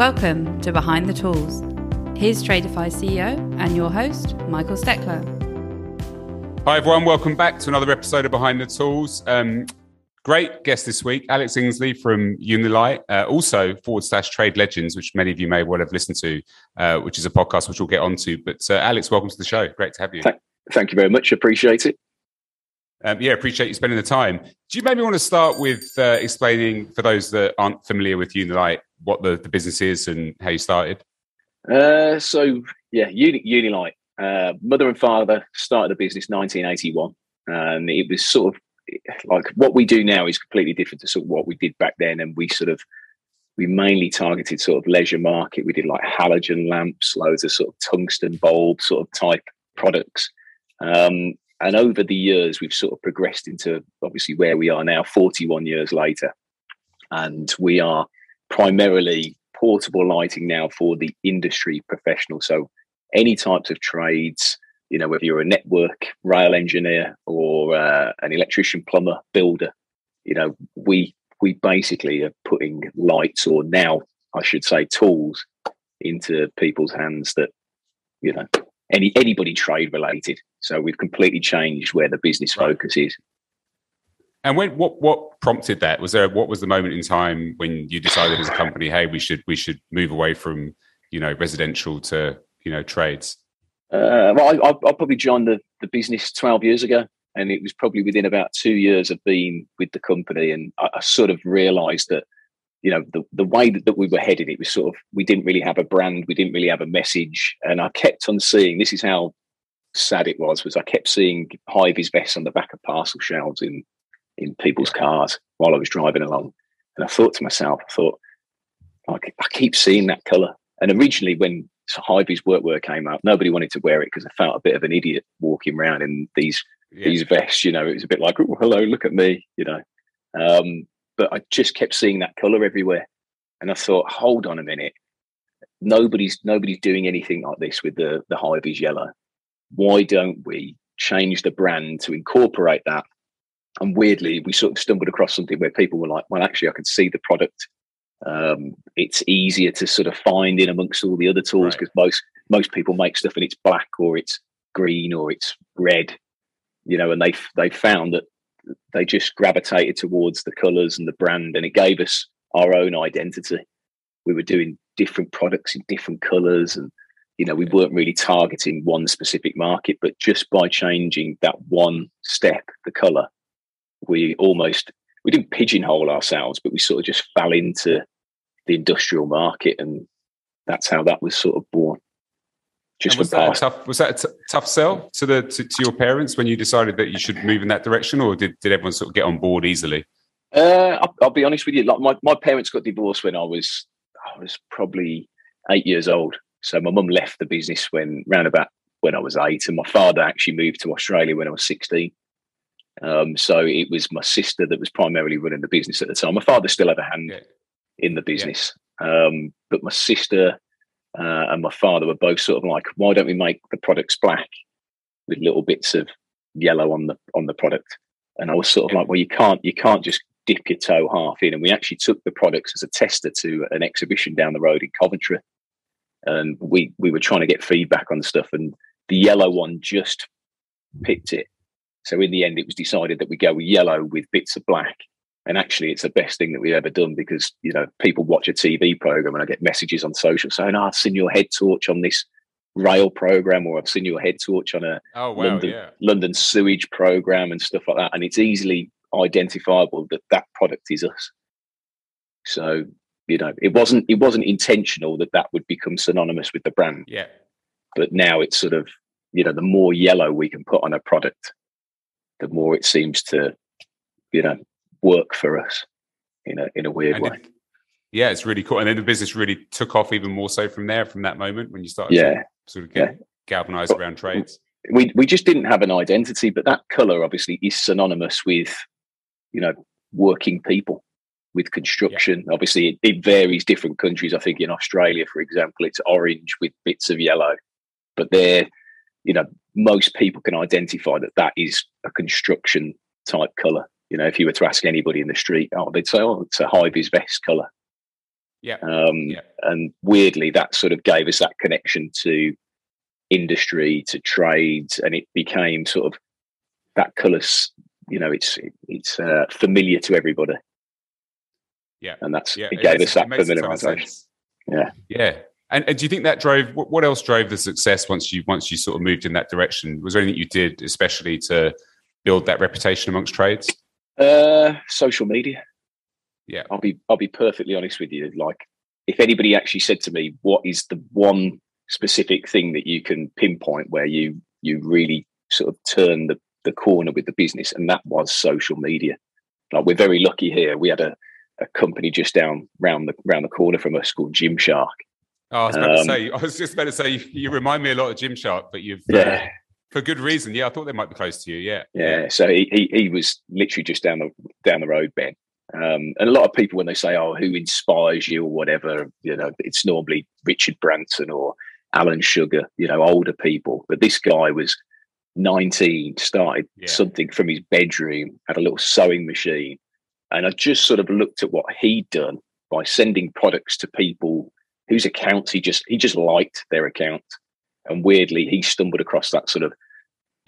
Welcome to Behind the Tools. Here's Tradify CEO and your host, Michael Steckler. Hi, everyone. Welcome back to another episode of Behind the Tools. Um, great guest this week, Alex Insley from Unilite, uh, also forward slash Trade Legends, which many of you may well have listened to, uh, which is a podcast which we'll get onto. But uh, Alex, welcome to the show. Great to have you. Thank, thank you very much. Appreciate it. Um, yeah, appreciate you spending the time. Do you maybe want to start with uh, explaining for those that aren't familiar with Unilite what the, the business is and how you started? Uh, so yeah, Uni, Unilite. Uh, mother and father started the business 1981, and it was sort of like what we do now is completely different to sort of what we did back then, and we sort of we mainly targeted sort of leisure market. We did like halogen lamps, loads of sort of tungsten bulb sort of type products. Um, and over the years, we've sort of progressed into obviously where we are now, 41 years later. And we are primarily portable lighting now for the industry professional. So any types of trades, you know, whether you're a network rail engineer or uh, an electrician, plumber, builder, you know, we we basically are putting lights or now I should say tools into people's hands that you know any anybody trade related. So we've completely changed where the business focus is. And when what what prompted that? Was there what was the moment in time when you decided as a company, hey, we should we should move away from you know residential to you know trades? Uh, well, I, I, probably joined the, the business twelve years ago, and it was probably within about two years of being with the company, and I, I sort of realised that you know the the way that, that we were headed, it was sort of we didn't really have a brand, we didn't really have a message, and I kept on seeing this is how sad it was was I kept seeing Hi-Vis vests on the back of parcel shelves in in people's cars while I was driving along. And I thought to myself, I thought, I, I keep seeing that colour. And originally, when Hi-Vis workwear came out, nobody wanted to wear it because I felt a bit of an idiot walking around in these yeah. these vests. You know, it was a bit like, oh, hello, look at me. You know, um, but I just kept seeing that colour everywhere, and I thought, hold on a minute, nobody's nobody's doing anything like this with the the Hi-Vis yellow. Why don't we change the brand to incorporate that and weirdly, we sort of stumbled across something where people were like, "Well, actually, I can see the product. Um, it's easier to sort of find in amongst all the other tools because right. most most people make stuff and it's black or it's green or it's red, you know. And they they found that they just gravitated towards the colours and the brand, and it gave us our own identity. We were doing different products in different colours, and you know, we weren't really targeting one specific market, but just by changing that one step, the colour, we almost we didn't pigeonhole ourselves, but we sort of just fell into the industrial market, and that's how that was sort of born. Just was that, tough, was that a t- tough sell to the to, to, your parents when you decided that you should move in that direction, or did, did everyone sort of get on board easily? Uh, I'll, I'll, be honest with you. Like my, my parents got divorced when I was I was probably eight years old. So my mum left the business when round about when I was eight, and my father actually moved to Australia when I was sixteen. Um, so it was my sister that was primarily running the business at the time. My father still had a hand yeah. in the business, yeah. um, but my sister uh, and my father were both sort of like, "Why don't we make the products black with little bits of yellow on the on the product?" And I was sort of yeah. like, "Well, you can't you can't just dip your toe half in." And we actually took the products as a tester to an exhibition down the road in Coventry, and we we were trying to get feedback on stuff, and the yellow one just picked it so in the end, it was decided that we go yellow with bits of black. And actually, it's the best thing that we've ever done because you know people watch a TV program and I get messages on social saying, oh, "I've seen your head torch on this rail program, or I've seen your head torch on a oh, wow, London, yeah. London sewage program and stuff like that." And it's easily identifiable that that product is us. So you know, it wasn't it wasn't intentional that that would become synonymous with the brand. Yeah. But now it's sort of you know the more yellow we can put on a product, the more it seems to, you know, work for us in a in a weird and way. It, yeah, it's really cool. And then the business really took off even more so from there, from that moment when you started yeah. sort of get yeah. galvanized around trades. We we just didn't have an identity, but that colour obviously is synonymous with, you know, working people with construction. Yeah. Obviously, it, it, varies different countries. I think in Australia, for example, it's orange with bits of yellow, but they're you know, most people can identify that that is a construction type color. You know, if you were to ask anybody in the street, oh, they'd say, oh, it's a Hi-Vis vest color. Yeah. Um, yeah. And weirdly, that sort of gave us that connection to industry, to trades, and it became sort of that colours. You know, it's it's uh, familiar to everybody. Yeah, and that's yeah, it gave us that familiarization. Yeah, Yeah. And, and do you think that drove what, what else drove the success once you once you sort of moved in that direction? Was there anything you did especially to build that reputation amongst trades? uh, social media. Yeah. I'll be I'll be perfectly honest with you. Like, if anybody actually said to me, "What is the one specific thing that you can pinpoint where you you really sort of turn the the corner with the business?" and that was social media. Like, we're very lucky here. We had a a company just down round the round the corner from us called Gymshark. Oh, I was about to Um, say, I was just about to say, you, you remind me a lot of Gymshark, but you've Yeah. uh, for good reason. Yeah, I thought they might be close to you. Yeah, Yeah, so he, he he was literally just down the down the road, Ben. Um, and a lot of people, when they say, "Oh, who inspires you?" or whatever, you know, it's normally Richard Branson or Alan Sugar, you know, older people. But this guy was 19, started Yeah. something from his bedroom, had a little sewing machine, and I just sort of looked at what he'd done by sending products to people whose accounts he just he just liked their account, and weirdly, he stumbled across that sort of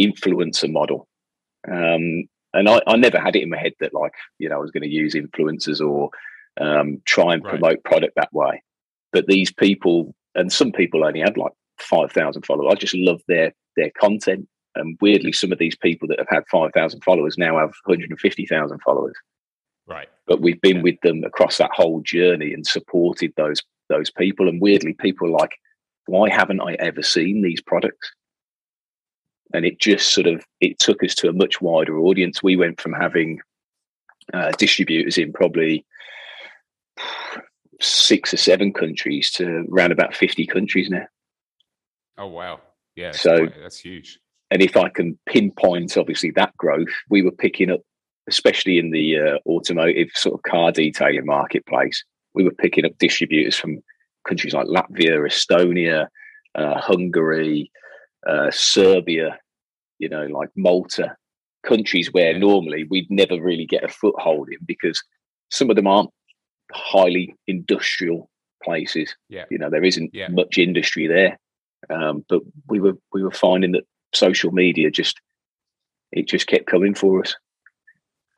influencer model. Um, and I, I never had it in my head that like you know I was going to use influencers or um, try and Right. promote product that way. But these people, and some people only had like five thousand followers. I just love their their content. And weirdly, some of these people that have had five thousand followers now have one hundred and fifty thousand followers. Right. But we've been Yeah. with them across that whole journey and supported those those people. And weirdly, people are like, why haven't I ever seen these products? And it just sort of it took us to a much wider audience. We went from having uh, distributors in probably six or seven countries to around about fifty countries now. Oh wow. Yeah. So- quite- that's huge. and if I can pinpoint, obviously that growth, we were picking up, especially in the uh, automotive sort of car detailing marketplace, we were picking up distributors from countries like Latvia, Estonia, uh, Hungary, uh, Serbia, you know, like Malta, countries where normally we'd never really get a foothold in because some of them aren't highly industrial places. Yeah. You know, there isn't Yeah. much industry there. Um, but we were we were finding that social media just it just kept coming for us.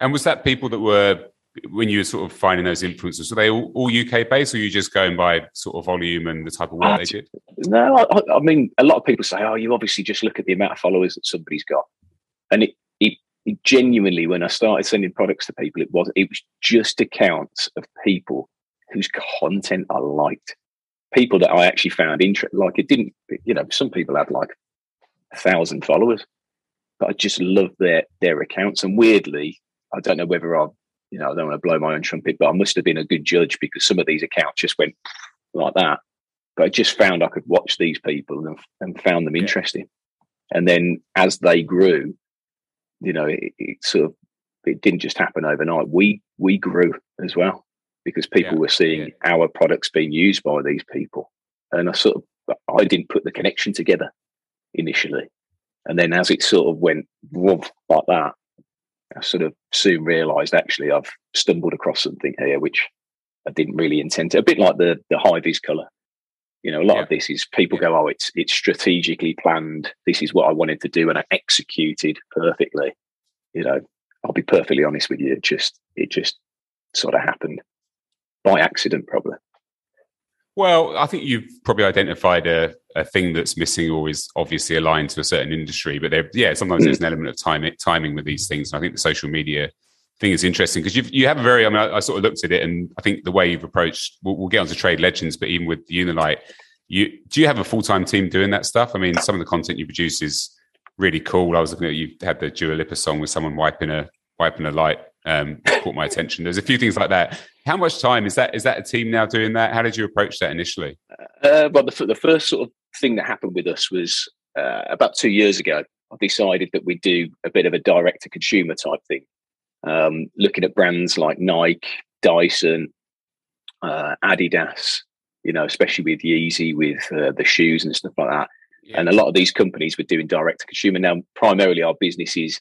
And was that people that were when you were sort of finding those influencers? Were they all, all UK based, or you just going by sort of volume and the type of work Ah, they did? No, I, I mean a lot of people say, "Oh, you obviously just look at the amount of followers that somebody's got," and it, it, it genuinely, when I started sending products to people, it was it was just accounts of people whose content I liked, people that I actually found interesting. Like it didn't, you know, some people had like a thousand followers, but I just loved their their accounts. And weirdly, I don't know whether I, you know, I don't want to blow my own trumpet, but I must have been a good judge because some of these accounts just went like that but I just found I could watch these people and, and found them Yeah. interesting. And then as they grew, you know, it, it sort of it didn't just happen overnight. We we grew as well because people Yeah, were seeing our products being used by these people, and I sort of I didn't put the connection together initially, and then as it sort of went like that, I sort of soon realised actually I've stumbled across something here which I didn't really intend to. A bit like the the high vis color. You know, a lot Yeah. of this is people Yeah. go, "Oh, it's it's strategically planned. This is what I wanted to do, and I executed perfectly." You know, I'll be perfectly honest with you. It just it just sort of happened by accident, probably. Well, I think you've probably identified a, a thing that's missing or is obviously aligned to a certain industry. But there, yeah, sometimes Mm. there's an element of time, timing with these things. And I think the social media thing is interesting because you you have a very. I mean, I, I sort of looked at it, and I think the way you've approached. We'll, we'll get onto trade legends, but even with the Unilite, you do you have a full time team doing that stuff? I mean, some of the content you produce is really cool. I was looking at you had the Dua Lipa song with someone wiping a wiping a light. Um, caught my attention. There's a few things like that. How much time is that? Is that a team now doing that? How did you approach that initially? Uh, well, the, the first sort of thing that happened with us was uh, about two years ago. I decided that we'd do a bit of a direct to consumer type thing, um, looking at brands like Nike, Dyson, uh, Adidas. You know, especially with Yeezy, with uh, the shoes and stuff like that. Yeah. And a lot of these companies were doing direct to consumer. Now, primarily, our business is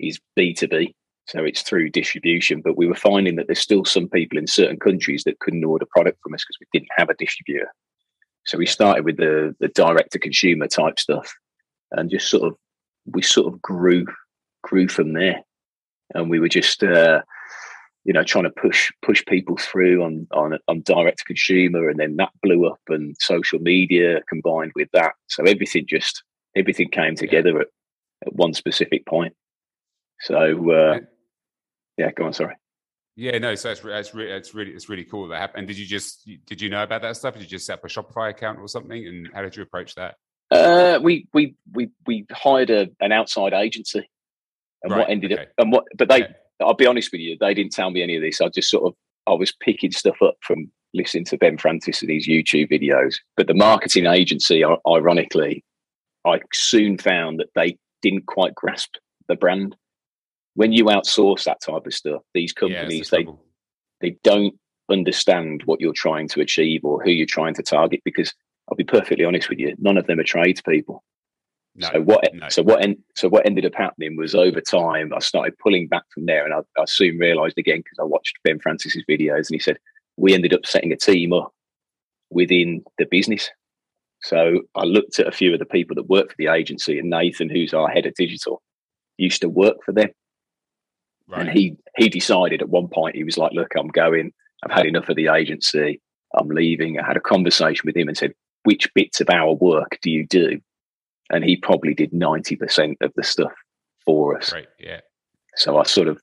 is B two B. So it's through distribution. But we were finding that there's still some people in certain countries that couldn't order product from us because we didn't have a distributor. So we started with the the direct to consumer type stuff, and just sort of we sort of grew grew from there, and we were just. Uh, you know, trying to push push people through on on on direct to consumer, and then that blew up, and social media combined with that. So everything just everything came together yeah. at, at one specific point. So uh, yeah, go on. Sorry. Yeah, no. So it's it's really it's really it's really cool that happened. And did you just did you know about that stuff? Did you just set up a Shopify account or something? And how did you approach that? Uh, we we we we hired a, an outside agency, and right, what ended okay. up and what, but they I'll be honest with you, they didn't tell me any of this. I just sort of I was picking stuff up from listening to Ben Francis and his YouTube videos. But the marketing agency, ironically, I soon found that they didn't quite grasp the brand. When you outsource that type of stuff, these companies yeah, the they they don't understand what you're trying to achieve or who you're trying to target because I'll be perfectly honest with you, none of them are tradespeople. No, so what? No. So what? En- so what ended up happening was over time, I started pulling back from there, and I, I soon realised again because I watched Ben Francis's videos, and he said we ended up setting a team up within the business. So I looked at a few of the people that work for the agency, and Nathan, who's our head of digital, used to work for them. Right. And he he decided at one point he was like, "Look, I'm going. I've had enough of the agency. I'm leaving." I had a conversation with him and said, "Which bits of our work do you do?" and he probably did 90% of the stuff for us. Right. Yeah. So I sort of,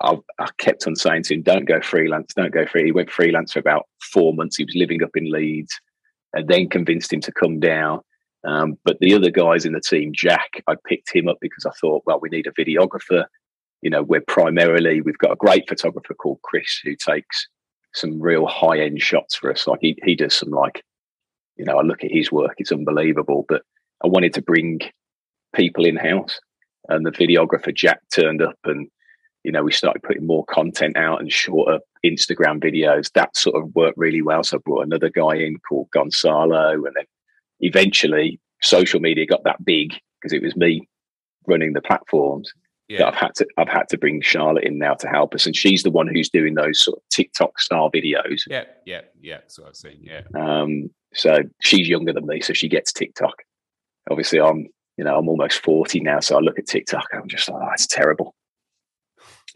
I, I, kept on saying to him, don't go freelance, don't go free. He went freelance for about four months. He was living up in Leeds and then convinced him to come down. Um, but the other guys in the team, Jack, I picked him up because I thought, well, we need a videographer. You know, we're primarily, we've got a great photographer called Chris who takes some real high end shots for us. Like he, he does some like, you know, I look at his work, it's unbelievable. But I wanted to bring people in house, and the videographer Jack turned up, and you know we started putting more content out and shorter Instagram videos. That sort of worked really well. So I brought another guy in called Gonzalo, and then eventually social media got that big because it was me running the platforms. Yeah. I've had to I've had to bring Charlotte in now to help us, and she's the one who's doing those sort of TikTok style videos. Yeah, yeah, yeah. That's what I've seen. Yeah. Um, so she's younger than me, so she gets TikTok obviously I'm you know I'm almost forty now, so I look at TikTok I'm just like, oh, it's terrible.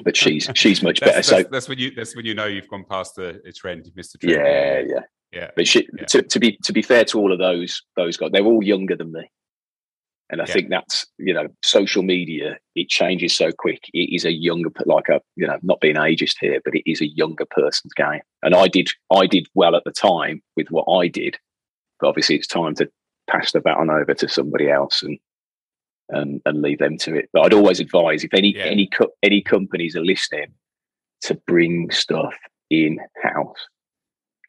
But she's she's much better. That's, so that's when you that's when you know you've gone past the, the trend, Mister Trend. Yeah, yeah, yeah. But she, yeah. To, to be to be fair to all of those those guys, they're all younger than me. And I yeah. think that's you know social media. It changes so quick. It is a younger, like a you know, not being ageist here, but it is a younger person's game. And I did I did well at the time with what I did, but obviously it's time to pass the baton over to somebody else and and, and leave them to it. But I'd always advise if any yeah. any co- any companies are listening to bring stuff in house.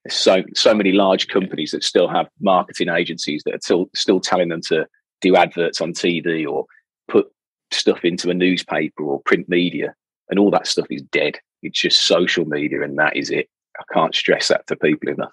So so many large companies that still have marketing agencies that are still still telling them to do adverts on TV or put stuff into a newspaper or print media, and all that stuff is dead. It's just social media, and that is it. I can't stress that to people enough.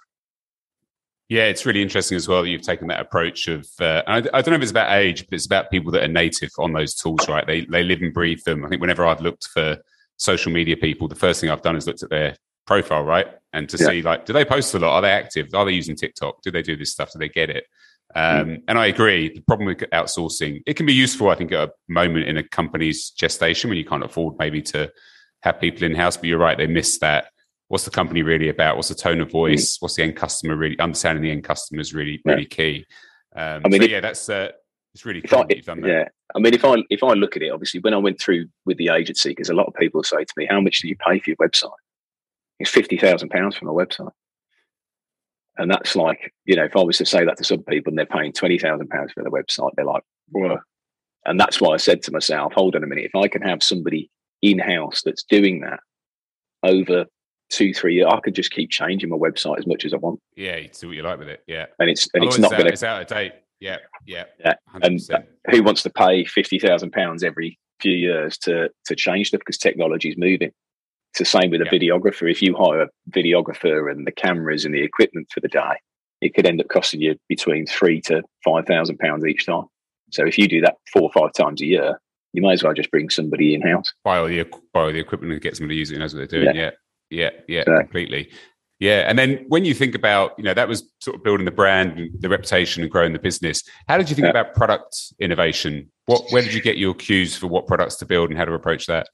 Yeah, it's really interesting as well that you've taken that approach of. Uh, I, I, don't know if it's about age, but it's about people that are native on those tools, right? They they live and breathe them. I think whenever I've looked for social media people, the first thing I've done is looked at their profile, right, and to yeah. see like, do they post a lot? Are they active? Are they using TikTok? Do they do this stuff? Do they get it? Um, mm. And I agree. The problem with outsourcing, it can be useful, I think, at a moment in a company's gestation when you can't afford maybe to have people in house. But you're right; they miss that what's the company really about? What's the tone of voice? What's the end customer really? Understanding the end customer is really really yeah. key. Um, I mean, so, yeah, that's uh, it's really cool I, you've done that. Yeah, I mean, if I if I look at it, obviously, when I went through with the agency, because a lot of people say to me, "How much do you pay for your website?" It's fifty thousand pounds for my website, and that's like you know, if I was to say that to some people and they're paying twenty thousand pounds for their website, they're like, Whoa. and that's why I said to myself, "Hold on a minute, if I can have somebody in house that's doing that over two, three years, I could just keep changing my website as much as I want. Yeah, you do what you like with it. Yeah, and it's and it's not going to. It's out of date. Yeah, yeah, yeah. 100%. And uh, who wants to pay fifty thousand pounds every few years to to change stuff because technology is moving? It's the same with a yeah. videographer. If you hire a videographer and the cameras and the equipment for the day, it could end up costing you between three to five thousand pounds each time. So if you do that four or five times a year, you might as well just bring somebody in house. Buy all the the equipment and get somebody to use it and knows what they're doing. Yeah, yeah, yeah, yeah completely. Yeah, and then when you think about, you know, that was sort of building the brand and the reputation and growing the business. How did you think yeah. about product innovation? What, where did you get your cues for what products to build and how to approach that?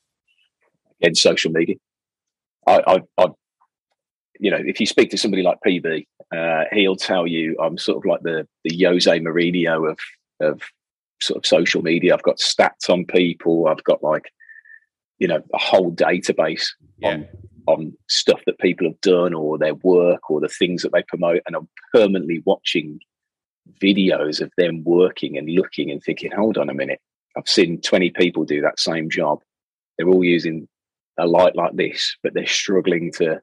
In social media, I, I, I you know, if you speak to somebody like PB, uh, he'll tell you I'm sort of like the the Jose Mourinho of of sort of social media. I've got stats on people. I've got like, you know, a whole database yeah. on on stuff that people have done or their work or the things that they promote, and I'm permanently watching videos of them working and looking and thinking, hold on a minute, I've seen 20 people do that same job. They're all using a light like this, but they're struggling to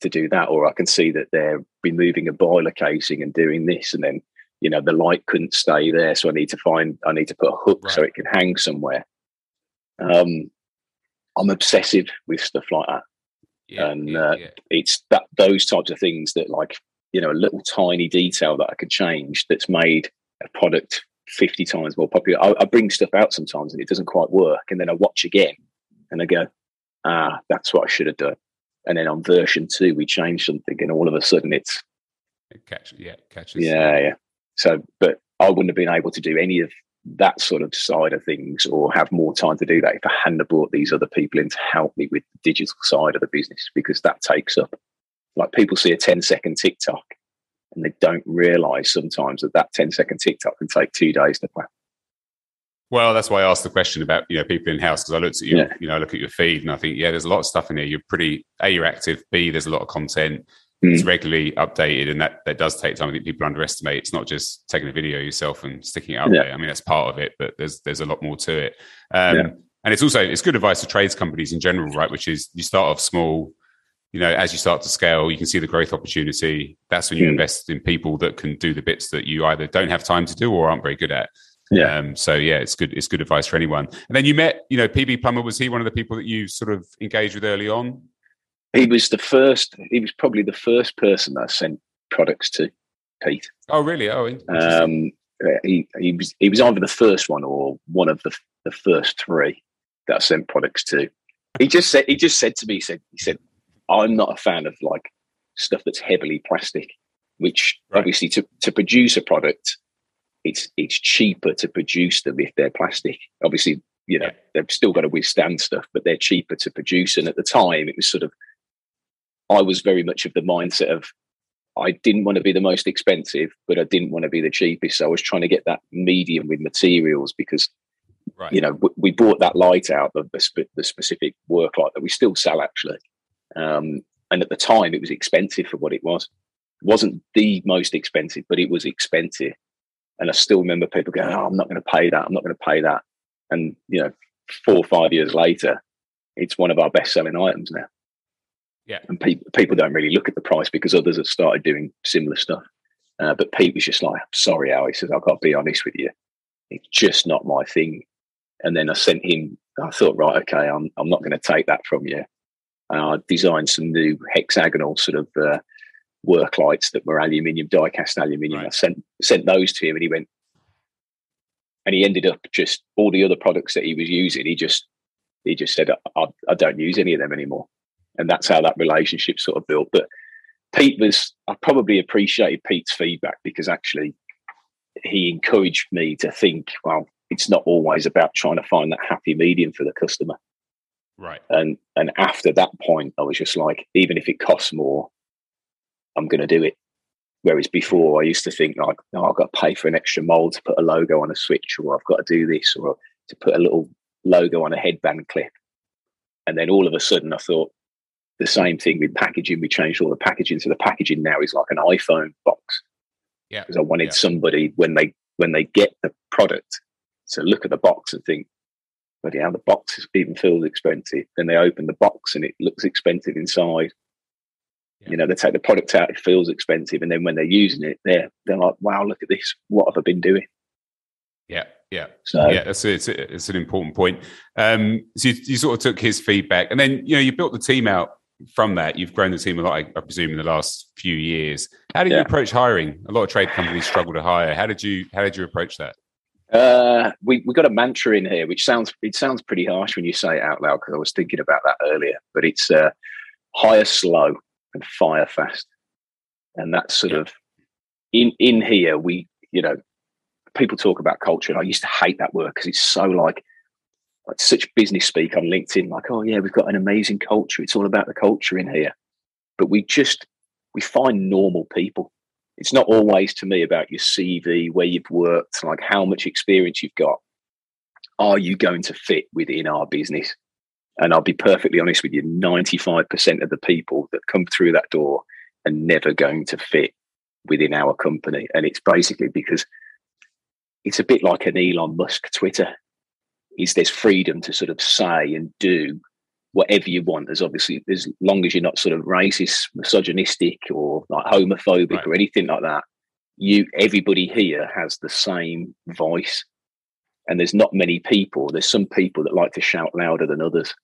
to do that. Or I can see that they're removing a boiler casing and doing this, and then you know the light couldn't stay there, so I need to find I need to put a hook right. so it can hang somewhere. Um, I'm obsessive with stuff like that, yeah, and yeah, uh, yeah. it's that those types of things that like you know a little tiny detail that I could change that's made a product 50 times more popular. I, I, bring stuff out sometimes and it doesn't quite work. And then I watch again and I go, ah, that's what I should have done. And then on version two, we change something and all of a sudden it's. It catch, yeah, catches. Yeah, yeah. So, but I wouldn't have been able to do any of that sort of side of things or have more time to do that if I hadn't brought these other people in to help me with the digital side of the business because that takes up like people see a 10 second TikTok and they don't realize sometimes that that 10 second TikTok can take two days to plan. Well, that's why I asked the question about you know people in house because I looked at you, yeah. you know, I look at your feed and I think yeah, there's a lot of stuff in here. You're pretty a you're active. B there's a lot of content. Mm. It's regularly updated, and that that does take time. I think people underestimate. It's not just taking a video yourself and sticking it out yeah. there. I mean, that's part of it, but there's there's a lot more to it. Um, yeah. And it's also it's good advice to trades companies in general, right? Which is you start off small. You know, as you start to scale, you can see the growth opportunity. That's when you mm. invest in people that can do the bits that you either don't have time to do or aren't very good at. Yeah. Um, so yeah, it's good. It's good advice for anyone. And then you met, you know, PB Plumber. Was he one of the people that you sort of engaged with early on? He was the first. He was probably the first person I sent products to, Pete. Oh, really? Oh, um, he he was he was either the first one or one of the the first three that I sent products to. He just said he just said to me he said he said I'm not a fan of like stuff that's heavily plastic, which right. obviously to to produce a product it's it's cheaper to produce them if they're plastic. Obviously, you know, they've still got to withstand stuff, but they're cheaper to produce. And at the time, it was sort of, I was very much of the mindset of, I didn't want to be the most expensive, but I didn't want to be the cheapest. So I was trying to get that medium with materials because, right. you know, we bought that light out of the, spe- the specific work light that we still sell actually. Um, and at the time, it was expensive for what it was. It wasn't the most expensive, but it was expensive. And I still remember people going, "Oh, I'm not going to pay that. I'm not going to pay that." And you know, four or five years later, it's one of our best-selling items now. Yeah, and people people don't really look at the price because others have started doing similar stuff. Uh, but Pete was just like, "Sorry, Al," he says, "I've got to be honest with you. It's just not my thing." And then I sent him. I thought, right, okay, I'm I'm not going to take that from you. And I designed some new hexagonal sort of uh, work lights that were aluminium, die cast aluminium. Right. I sent sent those to him, and he went, and he ended up just all the other products that he was using. He just he just said, I, I don't use any of them anymore, and that's how that relationship sort of built. But Pete was, I probably appreciated Pete's feedback because actually he encouraged me to think, well, it's not always about trying to find that happy medium for the customer. Right. And and after that point, I was just like, even if it costs more, I'm going to do it. Whereas before, I used to think like, oh, I've got to pay for an extra mold to put a logo on a switch, or I've got to do this, or to put a little logo on a headband clip. And then all of a sudden, I thought the same thing with packaging. We changed all the packaging, so the packaging now is like an iPhone box. Yeah, because I wanted yeah. somebody when they when they get the product to look at the box and think, but yeah, the box even feels expensive. Then they open the box and it looks expensive inside. Yeah. You know, they take the product out, it feels expensive, and then when they're using it, they're they're like, "Wow, look at this! What have I been doing?" Yeah, yeah, so, yeah. That's it's, it's an important point. Um, so you, you, sort of took his feedback, and then you know you built the team out from that. You've grown the team a lot, I, I presume, in the last few years. How did yeah. you approach hiring? A lot of trade companies struggle to hire. How did you How did you approach that? Uh, we we got a mantra in here, which sounds it sounds pretty harsh when you say it out loud. Because I was thinking about that earlier, but it's uh, hire slow and fire fast, and that's sort yeah. of in in here. We you know people talk about culture, and I used to hate that word because it's so like like such business speak on LinkedIn. Like, oh yeah, we've got an amazing culture. It's all about the culture in here, but we just we find normal people it's not always to me about your CV, where you've worked, like how much experience you've got. Are you going to fit within our business? And I'll be perfectly honest with you 95% of the people that come through that door are never going to fit within our company. And it's basically because it's a bit like an Elon Musk Twitter. Is there's freedom to sort of say and do whatever you want as obviously as long as you're not sort of racist misogynistic or like homophobic right. or anything like that you everybody here has the same voice and there's not many people there's some people that like to shout louder than others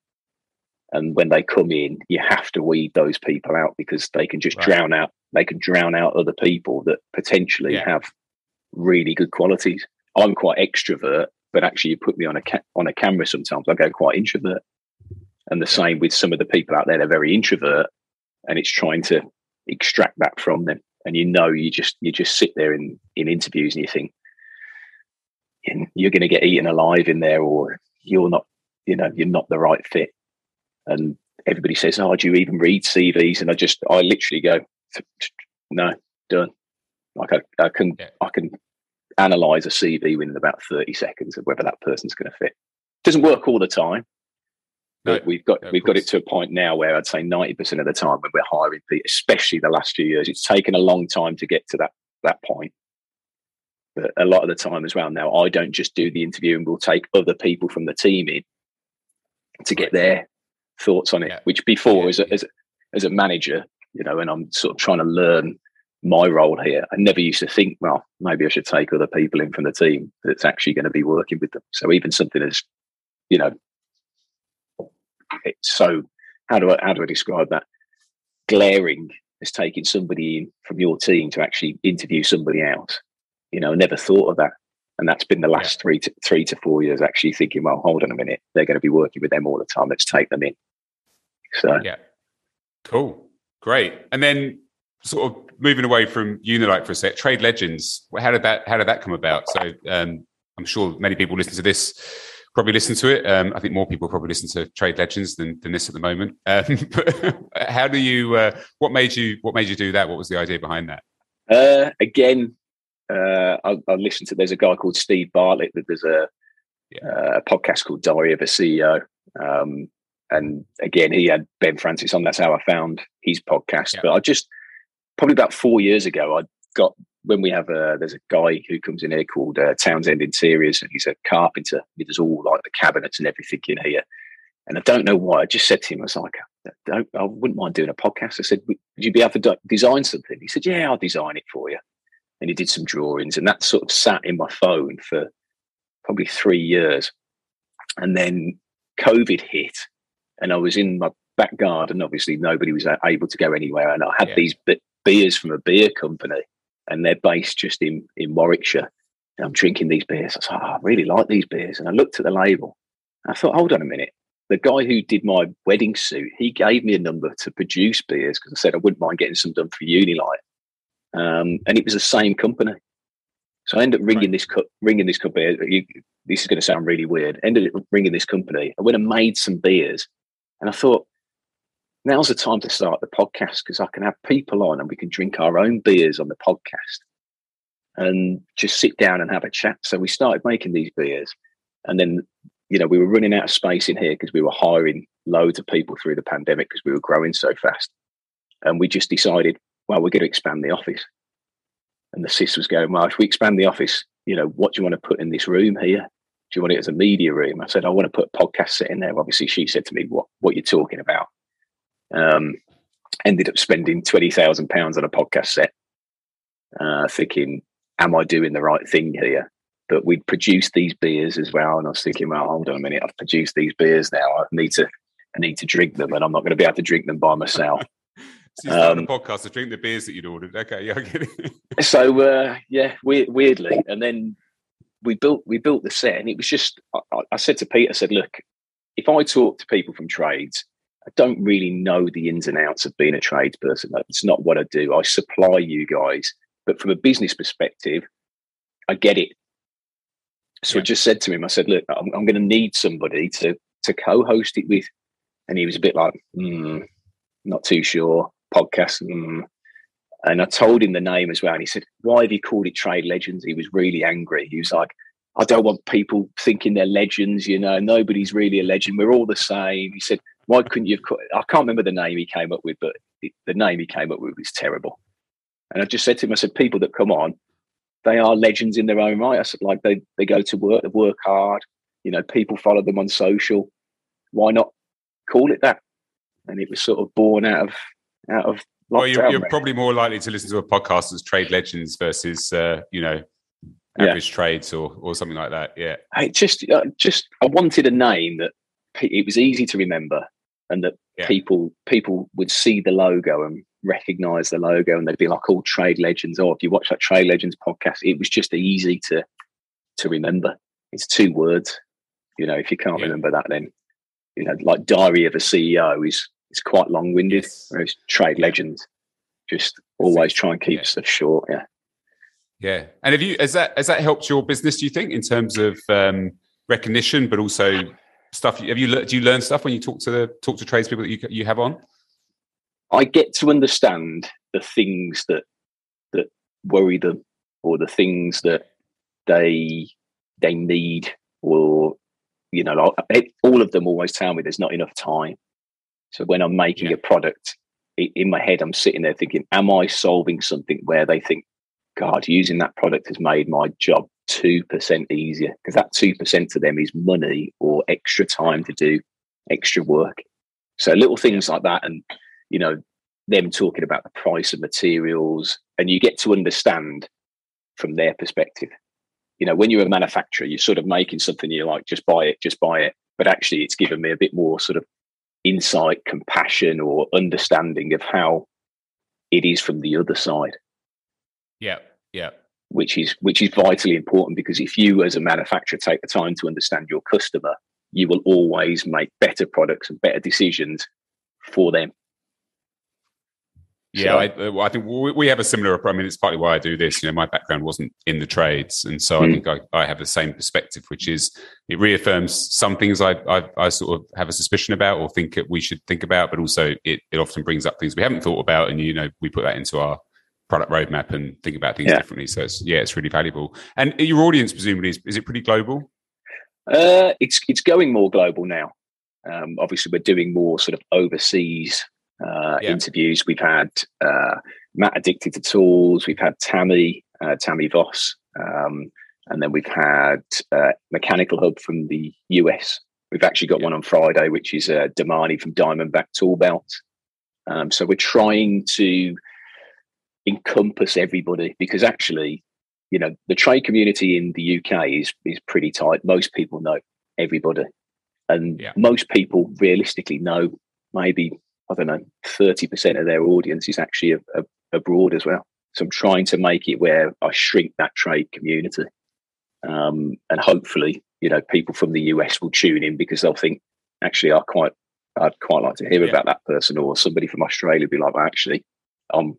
and when they come in you have to weed those people out because they can just right. drown out they can drown out other people that potentially yeah. have really good qualities i'm quite extrovert but actually you put me on a ca- on a camera sometimes i go quite introvert and the same with some of the people out there, they're very introvert and it's trying to extract that from them. And you know, you just you just sit there in, in interviews and you think you're going to get eaten alive in there or you're not, you know, you're not the right fit. And everybody says, Oh, do you even read CVs? And I just I literally go, No, done. Like I, I can yeah. I can analyze a CV within about 30 seconds of whether that person's going to fit. Doesn't work all the time. But we've got we've got it to a point now where I'd say ninety percent of the time when we're hiring people, especially the last few years, it's taken a long time to get to that that point. A lot of the time as well now, I don't just do the interview and we'll take other people from the team in to get their thoughts on it. Yeah. Which before, yeah. as a, as a as a manager, you know, and I'm sort of trying to learn my role here. I never used to think, well, maybe I should take other people in from the team that's actually going to be working with them. So even something as, you know, it's so how do I how do I describe that? Glaring as taking somebody in from your team to actually interview somebody else. You know, never thought of that. And that's been the last yeah. three to three to four years actually thinking, well, hold on a minute, they're going to be working with them all the time. Let's take them in. So yeah. Cool. Great. And then sort of moving away from Unilite for a sec, Trade Legends. How did that how did that come about? So um, I'm sure many people listen to this probably listen to it. Um, I think more people probably listen to Trade Legends than, than this at the moment. Um, how do you? Uh, what made you? What made you do that? What was the idea behind that? Uh, again, uh, I, I, listened to. There's a guy called Steve Bartlett. That there's a, yeah. Uh, a podcast called Diary of a CEO. Um, and again, he had Ben Francis on. That's how I found his podcast. Yeah. But I just probably about four years ago, I got when we have a there's a guy who comes in here called uh, Townsend Interiors, and he's a carpenter. He does all like the cabinets and everything in here. And I don't know why. I just said to him, I was like, I, I wouldn't mind doing a podcast. I said, would you be able to design something? He said, Yeah, I'll design it for you. And he did some drawings, and that sort of sat in my phone for probably three years. And then COVID hit, and I was in my back garden. Obviously, nobody was able to go anywhere, and I had yeah. these beers from a beer company and they're based just in in Warwickshire. And I'm drinking these beers. I thought, oh, ah, I really like these beers, and I looked at the label. I thought, hold on a minute. The guy who did my wedding suit, he gave me a number to produce beers because I said I wouldn't mind getting some done for Unilite, um, and it was the same company. So I ended up ringing right. this co- ringing this company. You, this is going to sound really weird. ended up ringing this company. I went and made some beers, and I thought, now's the time to start the podcast because I can have people on and we can drink our own beers on the podcast and just sit down and have a chat. So we started making these beers, and then you know we were running out of space in here because we were hiring loads of people through the pandemic because we were growing so fast, and we just decided, well, we're going to expand the office. And the sis was going, well, if we expand the office, you know, what do you want to put in this room here? Do you want it as a media room? I said, I want to put a podcast set in there. Obviously, she said to me, what what you're talking about. Um, ended up spending twenty thousand pounds on a podcast set, uh, thinking, "Am I doing the right thing here?" But we'd produced these beers as well, and I was thinking, "Well, hold on a minute, I've produced these beers now. I need to, I need to drink them, and I'm not going to be able to drink them by myself." So you started um, a podcast to drink the beers that you'd ordered. Okay, yeah, I get it. so uh, yeah, weird, weirdly, and then we built we built the set, and it was just. I, I said to Pete, I said, look, if I talk to people from trades, I don't really know the ins and outs of being a tradesperson. It's not what I do. I supply you guys, but from a business perspective, I get it. So yeah. I just said to him, I said, look, I'm, I'm going to need somebody to to co-host it with, and he was a bit like, mm, not too sure. Podcast, mm. and I told him the name as well, and he said, "Why have you called it Trade Legends?" He was really angry. He was like, "I don't want people thinking they're legends. You know, nobody's really a legend. We're all the same." He said, "Why couldn't you?" Have called I can't remember the name he came up with, but the name he came up with was terrible. And I just said to him, I said, "People that come on, they are legends in their own right." I said, "Like they they go to work, they work hard. You know, people follow them on social. Why not call it that?" and it was sort of born out of out of. Well, you're, you're probably more likely to listen to a podcast as trade legends versus uh, you know average yeah. trades or or something like that. Yeah, I just uh, just I wanted a name that it was easy to remember and that yeah. people people would see the logo and recognize the logo and they'd be like all oh, trade legends or oh, if you watch that trade legends podcast it was just easy to to remember it's two words you know if you can't yeah. remember that then you know, like Diary of a CEO is is quite long winded. Whereas Trade Legends just always try and keep yeah. stuff short. Yeah. Yeah, and have you has that has that helped your business? Do you think in terms of um, recognition, but also stuff? Have you do you learn stuff when you talk to the talk to tradespeople that you you have on? I get to understand the things that that worry them, or the things that they they need, or you know, like, all of them always tell me there's not enough time. So when I'm making yeah. a product, in my head, I'm sitting there thinking, am I solving something where they think, God, using that product has made my job 2% easier? Because that 2% to them is money or extra time to do extra work. So little things like that. And, you know, them talking about the price of materials, and you get to understand from their perspective you know, when you're a manufacturer, you're sort of making something you're like, just buy it, just buy it. But actually, it's given me a bit more sort of insight, compassion, or understanding of how it is from the other side. Yeah, yeah. Which is which is vitally important because if you, as a manufacturer, take the time to understand your customer, you will always make better products and better decisions for them. Yeah, I, uh, I, think we have a similar approach. I mean, it's partly why I do this. You know, my background wasn't in the trades, and so mm. I hmm. think I, I, have the same perspective, which is it reaffirms some things I, I, I sort of have a suspicion about or think we should think about, but also it, it often brings up things we haven't thought about, and you know, we put that into our product roadmap and think about things yeah. differently. So it's yeah, it's really valuable. And your audience presumably is, is it pretty global? Uh, it's it's going more global now. Um, obviously, we're doing more sort of overseas uh, yeah. interviews. We've had uh, Matt Addicted to Tools. We've had Tammy, uh, Tammy Voss. Um, and then we've had uh, Mechanical Hub from the US. We've actually got yeah. one on Friday, which is uh, Damani from Diamondback Tool Belt. Um, so we're trying to encompass everybody because actually, you know, the trade community in the UK is is pretty tight. Most people know everybody, and yeah. most people realistically know maybe I don't know, 30% of their audience is actually a, a, abroad as well. So I'm trying to make it where I shrink that trade community. Um, and hopefully, you know, people from the US will tune in because they'll think, actually, I quite, I'd quite like to hear yeah. about that person, or somebody from Australia would be like, well, actually, I'm,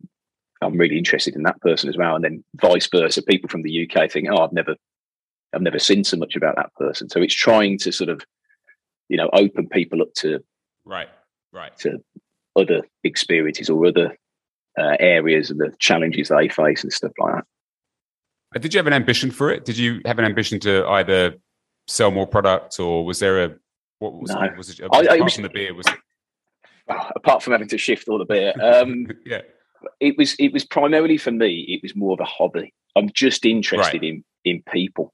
I'm really interested in that person as well. And then vice versa, people from the UK think, oh, I've never, I've never seen so much about that person. So it's trying to sort of, you know, open people up to right right to other experiences or other uh, areas and the challenges they face and stuff like that. Uh, did you have an ambition for it? Did you have an ambition to either sell more products, or was there a what was, no. was it? I, apart I, was, from the beer, was it? Well, apart from having to shift all the beer, um, yeah, it was it was primarily for me. It was more of a hobby. I'm just interested right. in in people.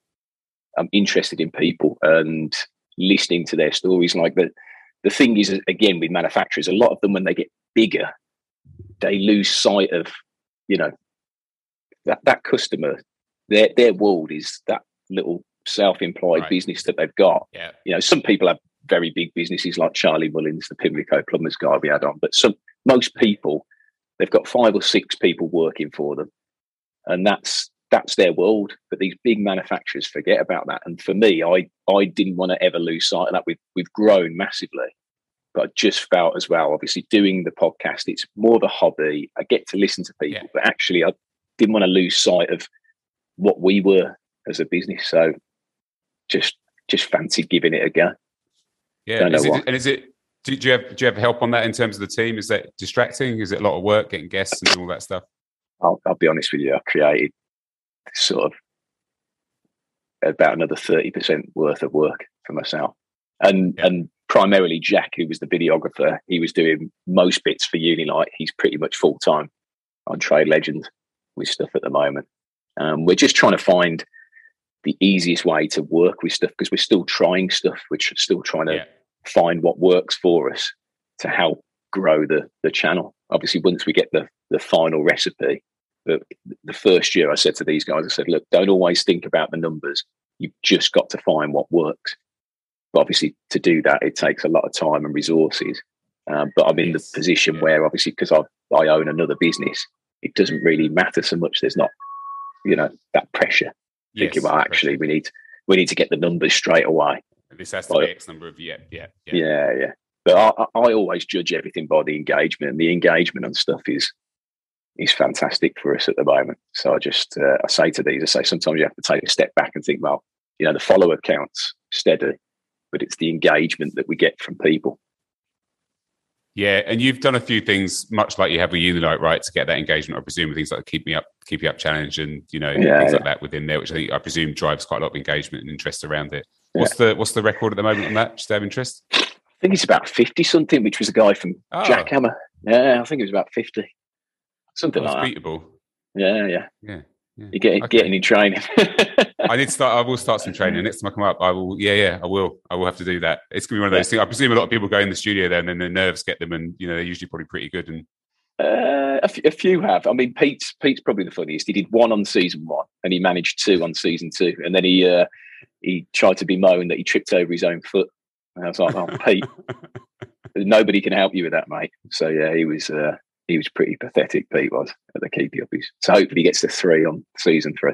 I'm interested in people and listening to their stories. Like that, the thing is, again, with manufacturers, a lot of them, when they get bigger, they lose sight of, you know, that, that customer, their, their world is that little self-employed right. business that they've got. Yeah. You know, some people have very big businesses like Charlie Mullins, the Pimlico Plumbers guy we had on, but some, most people, they've got five or six people working for them. And that's, that's their world. But these big manufacturers forget about that. And for me, I I didn't want to ever lose sight of that. We've we've grown massively, but I just felt as well. Obviously, doing the podcast, it's more of a hobby. I get to listen to people, yeah. but actually, I didn't want to lose sight of what we were as a business. So just just fancied giving it a go. Yeah, is it, and is it? Do, do you have do you have help on that in terms of the team? Is that distracting? Is it a lot of work getting guests and all that stuff? I'll, I'll be honest with you. I created sort of about another 30% worth of work for myself. And yeah. and primarily Jack, who was the videographer, he was doing most bits for Unilite. He's pretty much full time on Trade Legends with stuff at the moment. Um, we're just trying to find the easiest way to work with stuff because we're still trying stuff. We're still trying to yeah. find what works for us to help grow the the channel. Obviously, once we get the the final recipe, the, the first year I said to these guys, I said, look, don't always think about the numbers. You've just got to find what works. But obviously, to do that, it takes a lot of time and resources. Um, but I'm in the position where, obviously, because I I own another business, it doesn't really matter so much. There's not, you know, that pressure. Yes, thinking, well, actually, we need we need to get the numbers straight away. This has to but, be X number of yeah, yeah, yeah, yeah. yeah. But I, I always judge everything by the engagement, and the engagement on stuff is is fantastic for us at the moment. So I just uh, I say to these, I say sometimes you have to take a step back and think, well, you know, the follower counts steady, but it's the engagement that we get from people. Yeah, and you've done a few things, much like you have with Unilite, right, to get that engagement. I presume things like the Keep Me Up, Keep You Up challenge, and you know yeah, things yeah. like that within there, which I think I presume drives quite a lot of engagement and interest around it. What's yeah. the what's the record at the moment on that? Just to have interest. I think it's about fifty something, which was a guy from oh. Jackhammer. Yeah, I think it was about fifty something like beatable. that. Yeah, yeah, yeah. yeah. You get okay. getting in training. I need to start. I will start some training next time I come up. I will. Yeah, yeah. I will. I will have to do that. It's gonna be one of those yeah. things. I presume a lot of people go in the studio then, and then their nerves get them, and you know they're usually probably pretty good. And uh, a, f- a few have. I mean, Pete's Pete's probably the funniest. He did one on season one, and he managed two on season two, and then he uh, he tried to be moan that he tripped over his own foot. And I was like, "Oh, Pete, nobody can help you with that, mate." So yeah, he was. Uh, he was pretty pathetic. Pete was at the keepy uppies. So hopefully he gets to three on season three.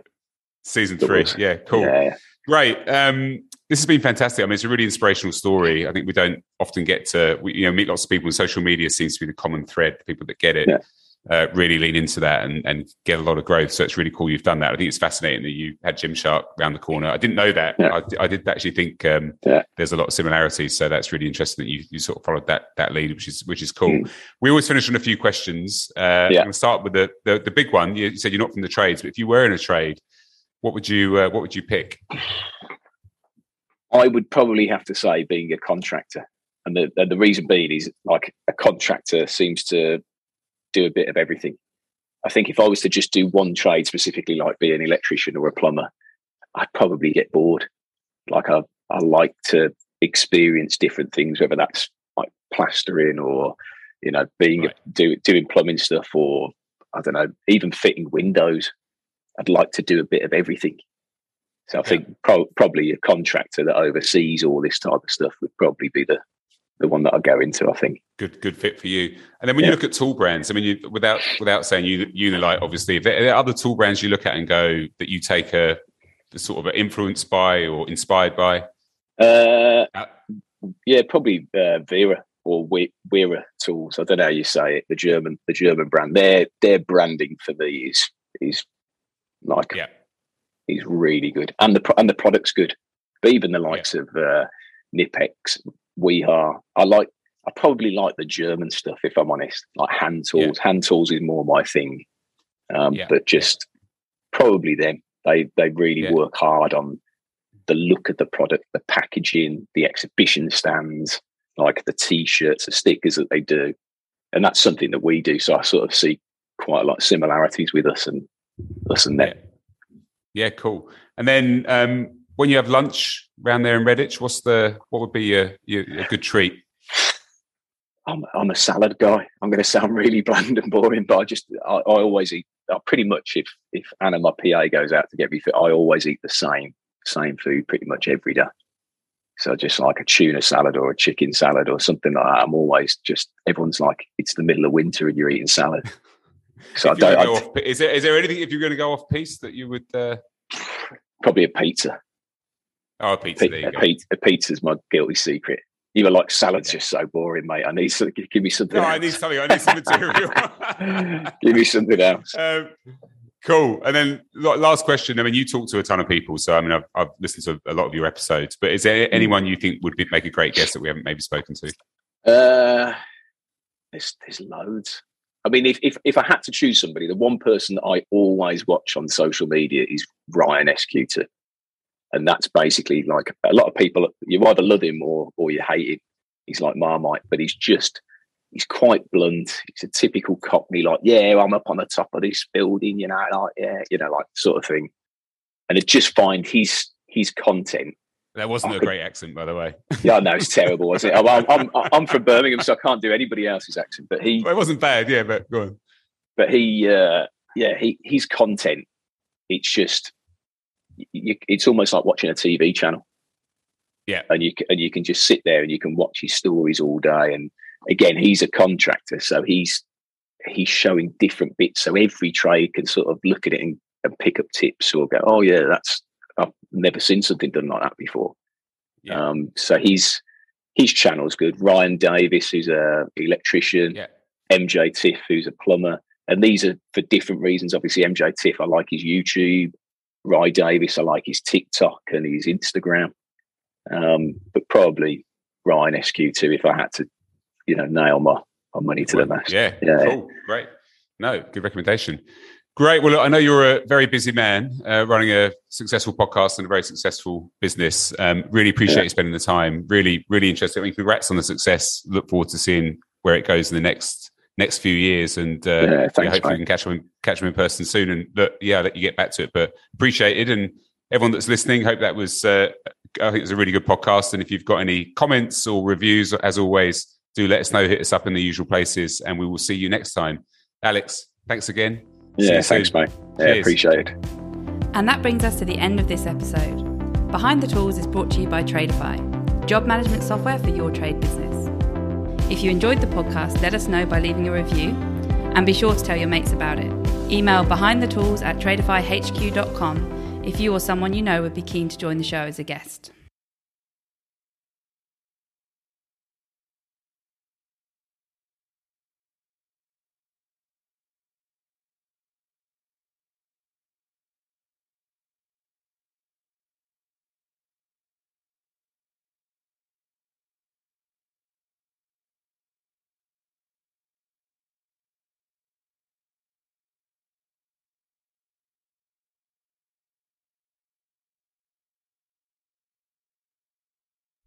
Season three, yeah, cool. Yeah. Great. Um, this has been fantastic. I mean, it's a really inspirational story. I think we don't often get to, we, you know, meet lots of people. And social media seems to be the common thread. The people that get it. Yeah uh, really lean into that and, and get a lot of growth. So it's really cool you've done that. I think it's fascinating that you had Gymshark around the corner. I didn't know that. Yeah. I, I, did actually think um, yeah. there's a lot of similarities. So that's really interesting that you, you sort of followed that that lead, which is which is cool. Mm. We always finish on a few questions. Uh, yeah. I'm going to start with the, the, the big one. You said you're not from the trades, but if you were in a trade, what would you uh, what would you pick? I would probably have to say being a contractor. And the, the reason being is like a contractor seems to do a bit of everything. I think if I was to just do one trade specifically, like be an electrician or a plumber, I'd probably get bored. Like I, I like to experience different things, whether that's like plastering or you know being right. do, doing plumbing stuff or I don't know even fitting windows. I'd like to do a bit of everything. So I yeah. think pro- probably a contractor that oversees all this type of stuff would probably be the the one that I go into. I think good good fit for you. And then when yeah. you look at tool brands, I mean, you, without without saying Unilite, obviously, if there are other tool brands you look at and go that you take a, sort of influenced by or inspired by. Uh, uh, yeah, probably uh, Vera or Wera tools. I don't know how you say it. The German the German brand. Their their branding for me is is like yeah. is really good, and the and the product's good. But even the likes yeah. of uh, Knipex, are. I like. I probably like the German stuff if I'm honest. Like hand tools. Yeah. Hand tools is more my thing. Um, yeah. But just probably them. They they really yeah. work hard on the look of the product, the packaging, the exhibition stands, like the t-shirts, the stickers that they do, and that's something that we do. So I sort of see quite a lot of similarities with us and us and them. Yeah, cool. And then um, when you have lunch around there in Redditch, what's the what would be a, a good treat? I'm, I'm a salad guy. I'm going to sound really bland and boring, but I just I, I always eat. I pretty much if if Anna my PA goes out to get me fit, I always eat the same same food pretty much every day. So just like a tuna salad or a chicken salad or something like that. I'm always just everyone's like it's the middle of winter and you're eating salad. So I don't. Off, is there is there anything if you're going to go off piece that you would? Uh... Probably a pizza. Oh, a pizza. P- a, pizza pizza's my guilty secret. You were like salad's just so boring, mate. I need to give me something. No, else. I need something. I need some material. give me something else. Um, cool. And then last question. I mean, you talk to a ton of people, so I mean, I've, I've listened to a lot of your episodes. But is there hmm. anyone you think would be, make a great guest that we haven't maybe spoken to? Uh, there's there's loads. I mean, if, if if I had to choose somebody, the one person that I always watch on social media is Ryan Escuta, and that's basically like a lot of people. You either love him or or you hate him. He's like Marmite, but he's just he's quite blunt. He's a typical Cockney, like yeah, I'm up on the top of this building, you know, like yeah, you know, like sort of thing. And I just find his his content that wasn't I a could, great accent, by the way. yeah, no, it's terrible, wasn't it? I'm, I'm, I'm, from Birmingham, so I can't do anybody else's accent. But he, well, it wasn't bad, yeah. But go on. But he, uh, yeah, he, his content, it's just, you, it's almost like watching a TV channel. Yeah, and you and you can just sit there and you can watch his stories all day. And again, he's a contractor, so he's he's showing different bits, so every trade can sort of look at it and, and pick up tips or go, oh yeah, that's I've never seen something done like that before. Yeah. Um, so his his channel's good. Ryan Davis, who's a electrician, yeah. MJ Tiff, who's a plumber, and these are for different reasons. Obviously, MJ Tiff, I like his YouTube. Ryan Davis, I like his TikTok and his Instagram. Um, but probably Ryan SQ2 if I had to, you know, nail my, my money to the mast. Yeah, yeah, cool, great. No, good recommendation. Great. Well, look, I know you're a very busy man uh, running a successful podcast and a very successful business. Um, really appreciate yeah. you spending the time. Really, really interesting. I mean, congrats on the success. Look forward to seeing where it goes in the next next few years, and uh, yeah, thanks, yeah, hopefully we can catch them catch them in person soon. And look, yeah, let you get back to it. But appreciate it, and everyone that's listening, hope that was. Uh, I think it was a really good podcast. And if you've got any comments or reviews, as always, do let us know. Hit us up in the usual places, and we will see you next time. Alex, thanks again. Yeah, thanks, mate. Yeah, Cheers. appreciate it. And that brings us to the end of this episode. Behind the Tools is brought to you by Tradify, job management software for your trade business. If you enjoyed the podcast, let us know by leaving a review and be sure to tell your mates about it. Email behindthetools at tradifyhq.com if you or someone you know would be keen to join the show as a guest.